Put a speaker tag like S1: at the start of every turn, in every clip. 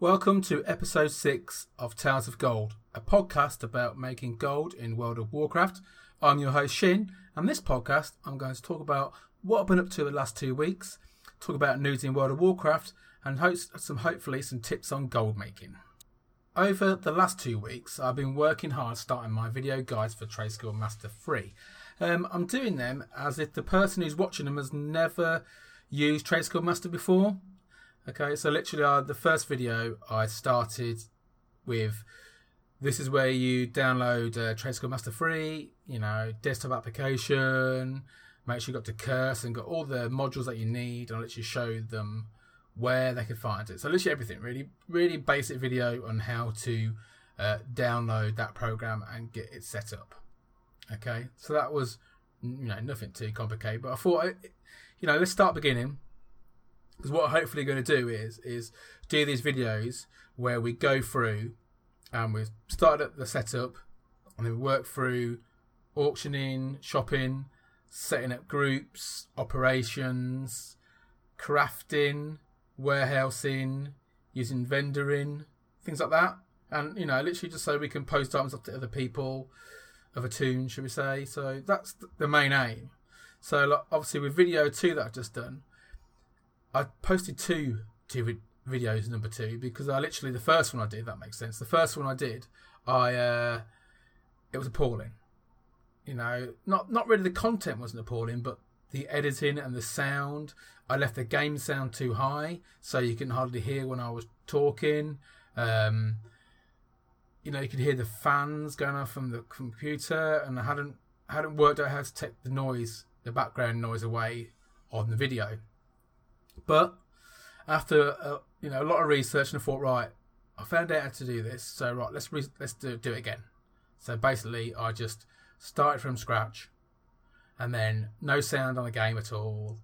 S1: Welcome to episode 6 of Tales of Gold, a podcast about making gold in World of Warcraft. I'm your host Shinn, and this podcast I'm going to talk about what I've been up to the last two weeks, talk about news in World of Warcraft, and host some hopefully some tips on gold making. Over the last two weeks, I've been working hard starting my video guides for Trade Skill Master 3. Um, I'm doing them as if the person who's watching them has never used Trade Skill Master before. Okay, so literally, uh, the first video I started with this is where you download uh, Skill Master 3, you know, desktop application, make sure you got to curse and got all the modules that you need, and I'll literally show them where they can find it. So literally everything, really, really basic video on how to uh, download that program and get it set up. Okay, so that was you know nothing too complicated, but I thought you know let's start beginning because what I'm hopefully going to do is is do these videos where we go through and we start at the setup and then we work through auctioning, shopping, setting up groups, operations, crafting, warehousing, using vendoring, things like that. And you know, literally just so we can post items up to other people of a tune, should we say? So that's the main aim. So like, obviously with video two that I've just done, I posted two two videos number two because I literally the first one I did that makes sense. The first one I did, I uh, it was appalling. You know, not not really the content wasn't appalling, but the editing and the sound. I left the game sound too high, so you can hardly hear when I was talking. Um, you know, you could hear the fans going off from the computer, and I hadn't hadn't worked out how to take the noise, the background noise away on the video. But after uh, you know a lot of research, and I thought, right, I found out how to do this. So right, let's re- let's do, do it again. So basically, I just started from scratch, and then no sound on the game at all.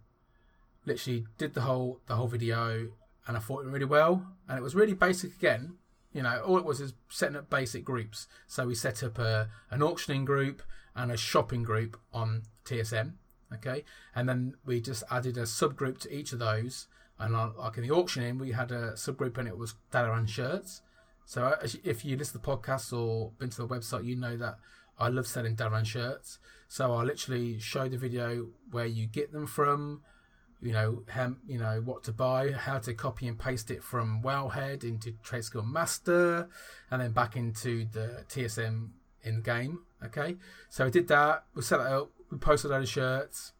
S1: Literally did the whole the whole video, and I thought it really well. And it was really basic again. You know, all it was is setting up basic groups. So we set up a, an auctioning group and a shopping group on TSM. Okay, and then we just added a subgroup to each of those. And like in the auctioning, we had a subgroup and it was Dalaran shirts. So uh, if you listen to the podcast or been to the website, you know that I love selling Dalaran shirts. So I literally show the video where you get them from, you know, how, you know what to buy, how to copy and paste it from Wowhead into Trade Skill Master, and then back into the TSM in game. Okay, so we did that. We set it up. We posted those shirts,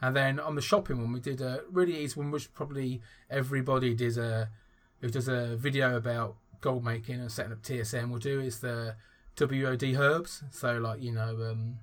S1: and then on the shopping one, we did a really easy one, which probably everybody does a who does a video about gold making and setting up TSM will do is the WOD herbs. So like you know, um,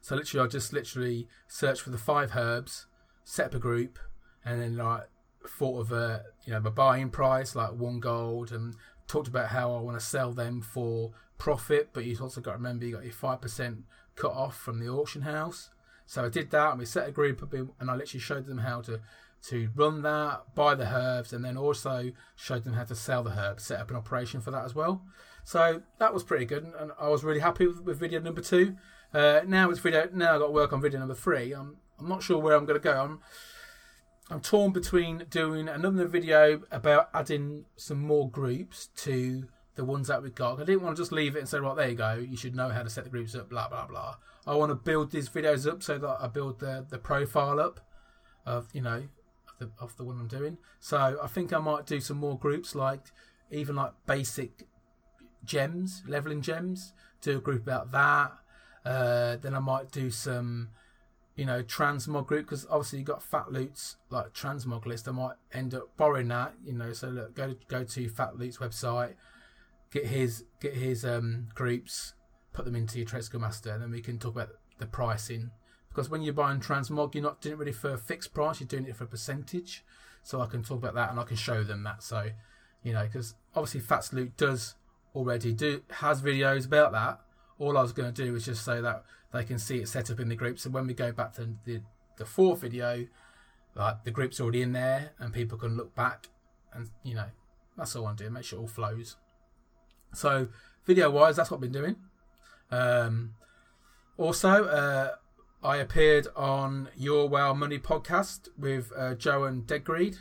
S1: so literally I just literally search for the five herbs, set up a group, and then like thought of a you know my buying price like one gold, and talked about how I want to sell them for profit. But you've also got to remember you got your five percent cut off from the auction house. So I did that, and we set a group up, and I literally showed them how to to run that, buy the herbs, and then also showed them how to sell the herbs, set up an operation for that as well. So that was pretty good, and I was really happy with, with video number two. Uh, now it's video. Now I've got to work on video number three. I'm I'm not sure where I'm going to go. I'm I'm torn between doing another video about adding some more groups to the ones that we've got. I didn't want to just leave it and say, right, there you go. You should know how to set the groups up. Blah blah blah. I want to build these videos up so that I build the the profile up of you know of the of the one I'm doing. So I think I might do some more groups like even like basic gems, leveling gems. Do a group about that. Uh, then I might do some, you know, transmog group because obviously you got Fatloot's like transmog list. I might end up borrowing that, you know. So look, go to, go to Fatloot's website, get his get his um, groups, put them into your Skill Master, and then we can talk about the pricing. Because when you're buying transmog, you're not doing it really for a fixed price. You're doing it for a percentage. So I can talk about that and I can show them that. So, you know, because obviously Fats Loot does already do has videos about that. All I was going to do was just say that they can see it set up in the group. So when we go back to the the fourth video, like the group's already in there and people can look back and you know that's all I'm doing. Make sure it all flows. So video wise, that's what I've been doing. Um, also, uh, I appeared on Your WoW Money podcast with uh, Joe and Deadgreed.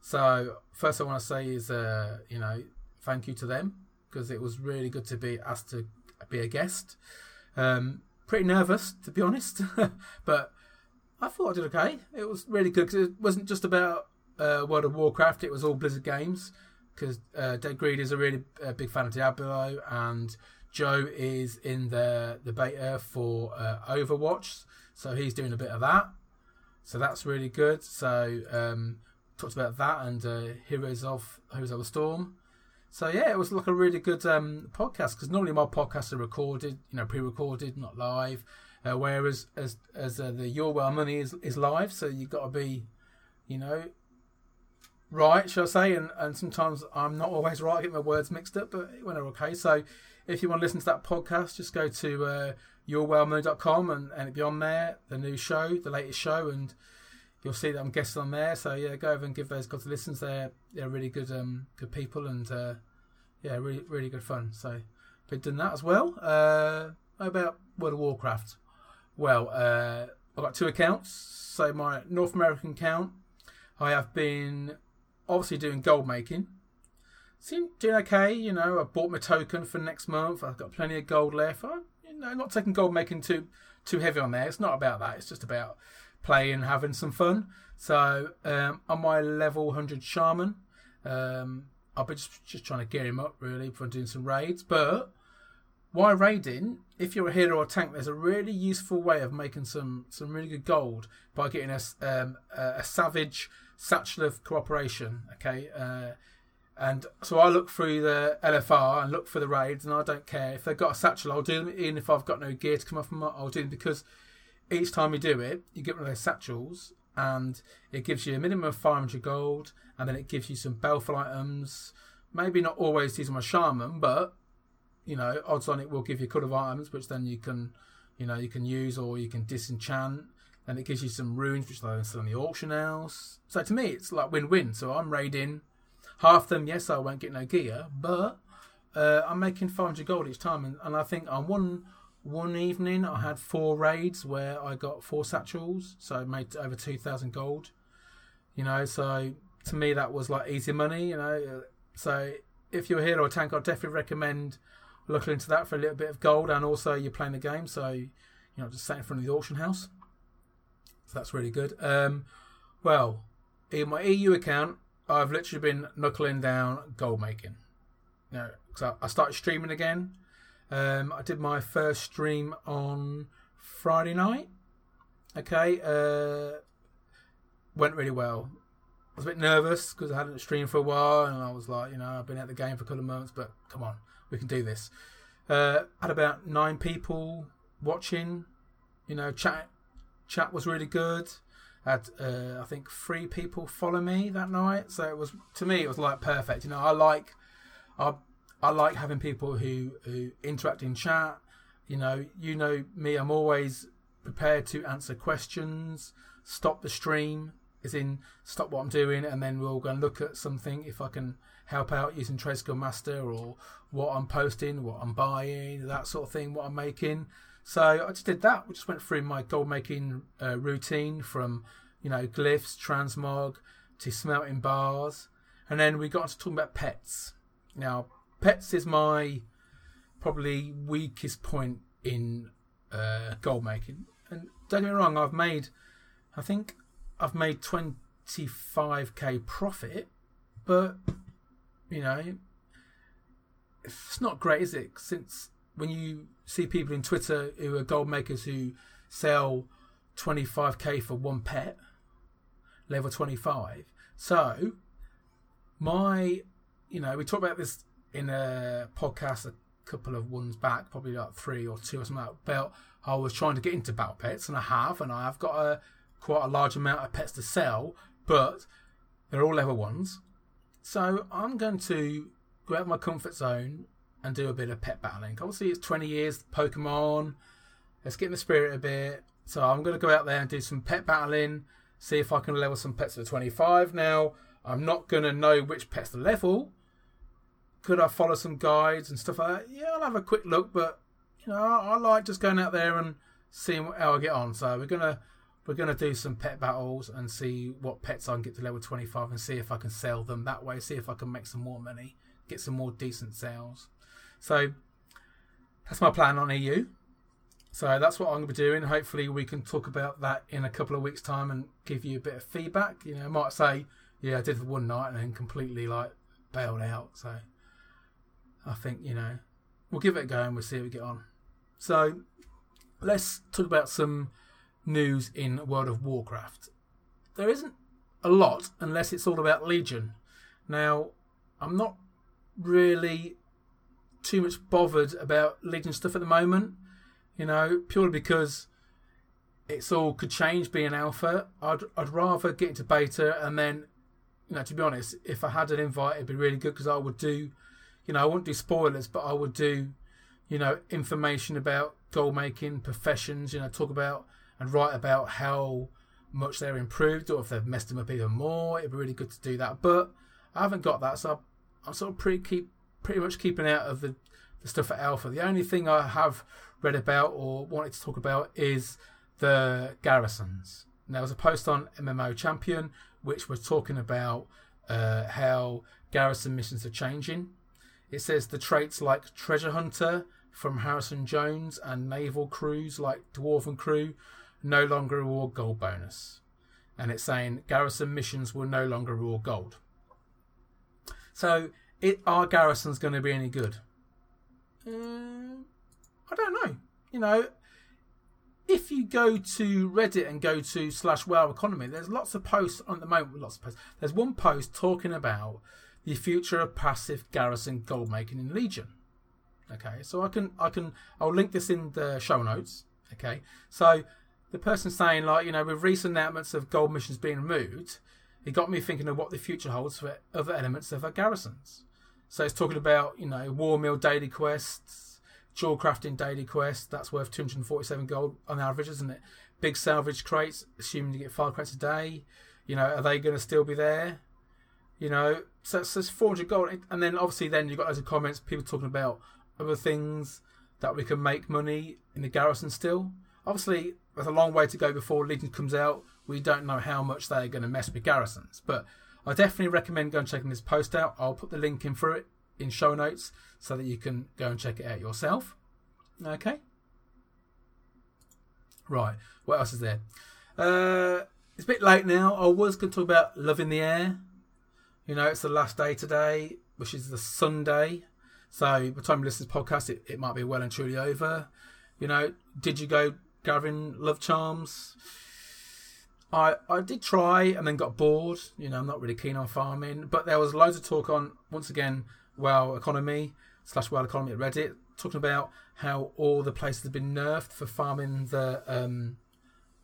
S1: So first, I want to say is uh, you know thank you to them because it was really good to be asked to be a guest. Um, pretty nervous to be honest, but I thought I did okay. It was really good because it wasn't just about uh, World of Warcraft; it was all Blizzard games. Because uh, Deadgreed is a really uh, big fan of Diablo, and Joe is in the the beta for uh, Overwatch, so he's doing a bit of that. So that's really good. So um, talked about that and uh, Heroes of Heroes of the Storm. So yeah, it was like a really good um, podcast because normally my podcasts are recorded, you know, pre-recorded, not live. Uh, whereas as as uh, the Your WoW Money is is live, so you've got to be, you know, right, shall I say? And and sometimes I'm not always right, I get my words mixed up, but when went okay. So if you want to listen to that podcast, just go to uh, yourwowmoney.com and and it'll be on there, the new show, the latest show, and you'll see that I'm guesting on there. So yeah, go over and give those guys a listen. They're they're really good um good people and uh, yeah, really really good fun. So been doing that as well. Uh, about World of Warcraft. Well, uh, I've got two accounts. So my North American account, I have been obviously doing gold making. Seem doing okay, you know. I bought my token for next month. I've got plenty of gold left. I, you know, not taking gold making too too heavy on there. It's not about that. It's just about playing, having some fun. So um, on my level 100 shaman, um, I'll be just, just trying to get him up really for doing some raids. But why raiding? If you're a healer or a tank, there's a really useful way of making some some really good gold by getting a um, a, savage satchel of cooperation. Okay. Uh, and so I look through the LFR and look for the raids, and I don't care if they've got a satchel. I'll do them, even if I've got no gear to come off them. I'll do them because each time you do it, you get one of those satchels, and it gives you a minimum of 500 gold, and then it gives you some baleful items. Maybe not always these are my shaman, but you know, odds on it will give you a couple of items, which then you can, you know, you can use or you can disenchant. And it gives you some runes, which are still on the auction house. So to me, it's like win-win. So I'm raiding half them. Yes, I won't get no gear, but uh, I'm making 500 gold each time, and, and I think on one one evening I had four raids where I got four satchels, so I made over two thousand gold. You know, so to me that was like easy money. You know, so if you're a healer or tank, I'd definitely recommend looking into that for a little bit of gold, and also you're playing the game, so you know just sat in front of the auction house. So that's really good. Um, well, in my EU account, I've literally been knuckling down gold making. You because I started streaming again um, I did my first stream on Friday night. Okay, uh, went really well. I was a bit nervous because I hadn't streamed for a while, and I was like, you know, I've been at the game for a couple of months, but come on, we can do this. Uh, had about nine people watching. You know, chat chat was really good. I Had uh, I think three people follow me that night, so it was to me it was like perfect. You know, I like I I like having people who, who interact in chat. You know, you know me, I'm always prepared to answer questions, stop the stream, is in stop what I'm doing, and then we'll go and look at something if I can help out using Skill Master or what I'm posting, what I'm buying, that sort of thing, what I'm making. So I just did that. We just went through my gold making uh, routine from, you know, glyphs, transmog to smelting bars. And then we got to talking about pets. Now, Pets is my probably weakest point in uh, gold making. And don't get me wrong, I've made, I think I've made 25k profit, but you know, it's not great, is it? Since when you see people in Twitter who are gold makers who sell 25k for one pet, level 25. So, my, you know, we talked about this in a podcast a couple of ones back, probably like three or two or something like about I was trying to get into battle pets, and I have, and I have got a quite a large amount of pets to sell, but they're all level ones. So I'm going to go out of my comfort zone and do a bit of pet battling. Obviously, it's 20 years Pokemon. Let's get in the spirit a bit. So I'm going to go out there and do some pet battling, see if I can level some pets to 25. Now, I'm not going to know which pets to level could I follow some guides and stuff like that? Yeah, I'll have a quick look, but you know, I, I like just going out there and seeing how I get on. So we're gonna we're to do some pet battles and see what pets I can get to level 25 and see if I can sell them that way, see if I can make some more money, get some more decent sales. So that's my plan on EU. So that's what I'm going to be doing. Hopefully, we can talk about that in a couple of weeks' time and give you a bit of feedback. You know, I might say, yeah, I did it one night and then completely like bailed out. So I think, you know, we'll give it a go and we'll see how we get on. So let's talk about some news in World of Warcraft. There isn't a lot unless it's all about Legion. Now, I'm not really too much bothered about Legion stuff at the moment, you know, purely because it's all could change being alpha. I'd I'd rather get into beta and then, you know, to be honest, if I had an invite, it'd be really good because I would do, you know, I wouldn't do spoilers, but I would do, you know, information about goal making professions. You know, talk about and write about how much they're improved or if they've messed them up even more. It'd be really good to do that, but I haven't got that, so I'm sort of pretty keep pretty much keeping out of the, the stuff at Alpha. The only thing I have read about or wanted to talk about is the garrisons. Now, there was a post on MMO Champion which was talking about uh, how garrison missions are changing. It says the traits like Treasure Hunter from Harrison Jones and naval crews like Dwarven Crew no longer reward gold bonus. And it's saying garrison missions will no longer reward gold. So, it, garrisons going to be any good? Uh, I don't know. You know, if you go to Reddit and go to slash WoW Economy, there's lots of posts on the moment. Lots of posts. There's one post talking about the future of passive garrison gold making in Legion. Okay, so I can I can I'll link this in the show notes. Okay, so the person saying like you know with recent announcements of gold missions being removed, it got me thinking of what the future holds for other elements of our garrisons. So it's talking about you know war mill daily quests, jewel crafting daily quest that's worth 247 gold on average, isn't it? Big salvage crates, assuming you get five crates a day. You know, are they going to still be there? You know, so it's, it's 400 gold, and then obviously then you've got of comments, people talking about other things that we can make money in the garrison still. Obviously, there's a long way to go before Legion comes out. We don't know how much they're going to mess with garrisons, but I definitely recommend going checking this post out. I'll put the link in for it in show notes so that you can go and check it out yourself. Okay. Right. What else is there? Uh, it's a bit late now. I was going to talk about Love in the Air. You know, it's the last day today, which is the Sunday. So by the time you listen to this podcast, it, it might be well and truly over. You know, did you go gathering love charms. I I did try and then got bored. You know, I'm not really keen on farming, but there was loads of talk on once again WoW economy slash WoW economy at Reddit talking about how all the places have been nerfed for farming the um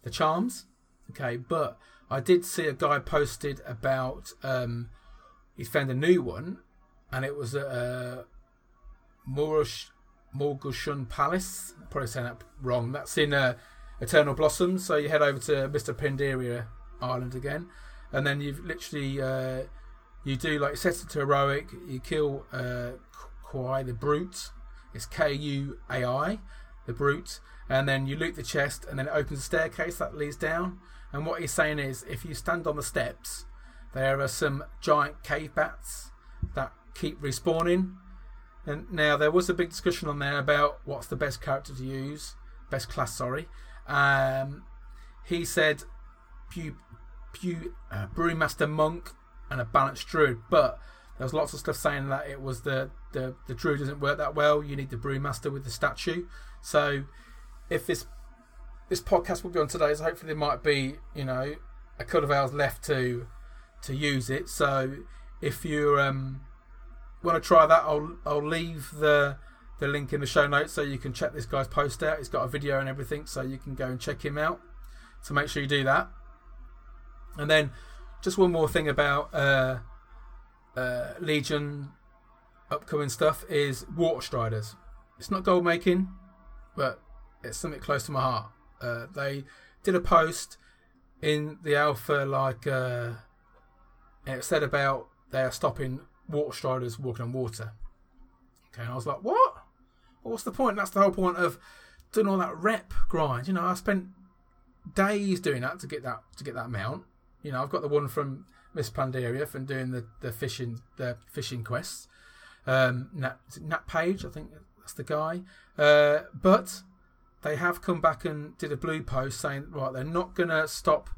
S1: the charms. Okay, but I did see a guy posted about um he's found a new one, and it was a, a Moorish Mogu'shan Palace. Probably saying that wrong. That's in uh, Eternal Blossoms. So you head over to Mr. Pandaria Island again, and then you've literally uh, you do like set it to heroic. You kill uh, Kuai the Brute. It's K U A I, the Brute, and then you loot the chest, and then it opens a staircase that leads down. And what he's saying is, if you stand on the steps, there are some giant cave bats that keep respawning and now there was a big discussion on there about what's the best character to use, best class, sorry. Um, he said Pew, Pew, uh, Brewmaster Monk and a balanced Druid, but there was lots of stuff saying that it was the, the, the Druid doesn't work that well. You need the Brewmaster with the statue. So if this this podcast will be on today, so hopefully there might be you know a couple of hours left to to use it. So if you um want to try that, I'll I'll leave the the link in the show notes so you can check this guy's post out. He's got a video and everything, so you can go and check him out. So make sure you do that. And then just one more thing about uh, uh, Legion upcoming stuff is Water Striders. It's not gold making, but it's something close to my heart. Uh, they did a post in the alpha like uh, it said about they are stopping water striders walking on water. Okay, and I was like, what? What's the point? That's the whole point of doing all that rep grind. You know, I spent days doing that to get that to get that mount. You know, I've got the one from Miss Pandaria from doing the, the fishing the fishing quests. Um, Nat, Nat Pagle, I think that's the guy. Uh, but they have come back and did a blue post saying, right, they're not going to stop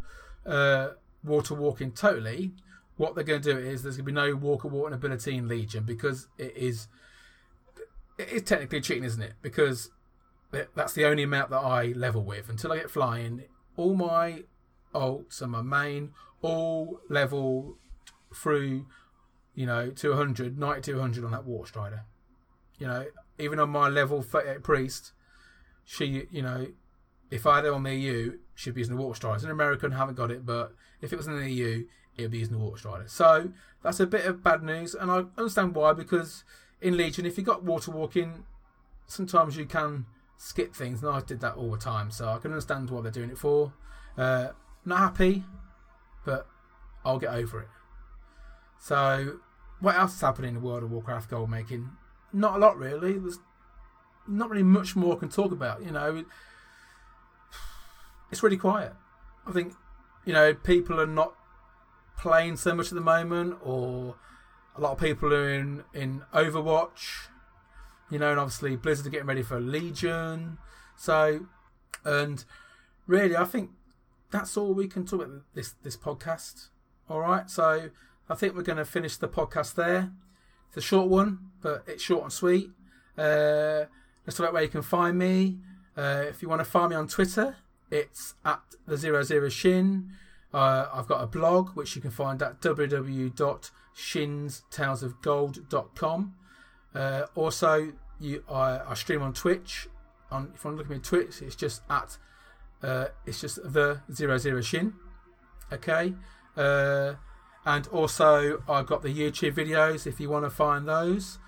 S1: uh, water walking totally. What they're going to do is there's going to be no walker walking ability in Legion because it is it is technically cheating, isn't it? Because that's the only amount that I level with until I get flying. All my alts and my main all level through, you know, to 100, 90 to 100 on that Water Strider. You know, even on my level 38 priest, she, you know, if I had it on the EU, she'd be using the Water Strider. It's an American, haven't got it, but if it was in the EU, it'd be using the Water Strider. So that's a bit of bad news, and I understand why, because in Legion, if you got water walking, sometimes you can skip things, and I did that all the time, so I can understand what they're doing it for. Uh, not happy, but I'll get over it. So, what else is happening in the world of Warcraft gold making? Not a lot, really. There's not really much more I can talk about. You know, it's really quiet. I think, you know, people are not playing so much at the moment, or a lot of people are in, in Overwatch, you know, and obviously Blizzard are getting ready for Legion. So, and really, I think that's all we can talk about this this podcast. All right, so I think we're going to finish the podcast there. It's a short one, but it's short and sweet. Uh, let's talk about where you can find me. Uh, if you want to find me on Twitter, it's at the zero zero shinn. Uh, I've got a blog which you can find at www.shinnstalesofgold.com. Uh, also, you I, I stream on Twitch. On if you want to look at me Twitch, it's just at uh, it's just the zero zero shinn. Okay. Uh, and also, I've got the YouTube videos if you want to find those.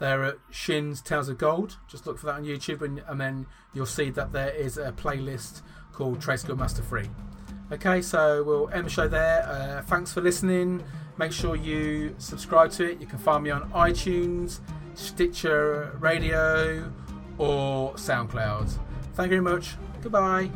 S1: They're at Shinn's Tales of Gold. Just look for that on YouTube, and, and then you'll see that there is a playlist called Trade Skill Master 3. Okay, so we'll end the show there. Uh, thanks for listening. Make sure you subscribe to it. You can find me on iTunes, Stitcher Radio, or SoundCloud. Thank you very much. Goodbye.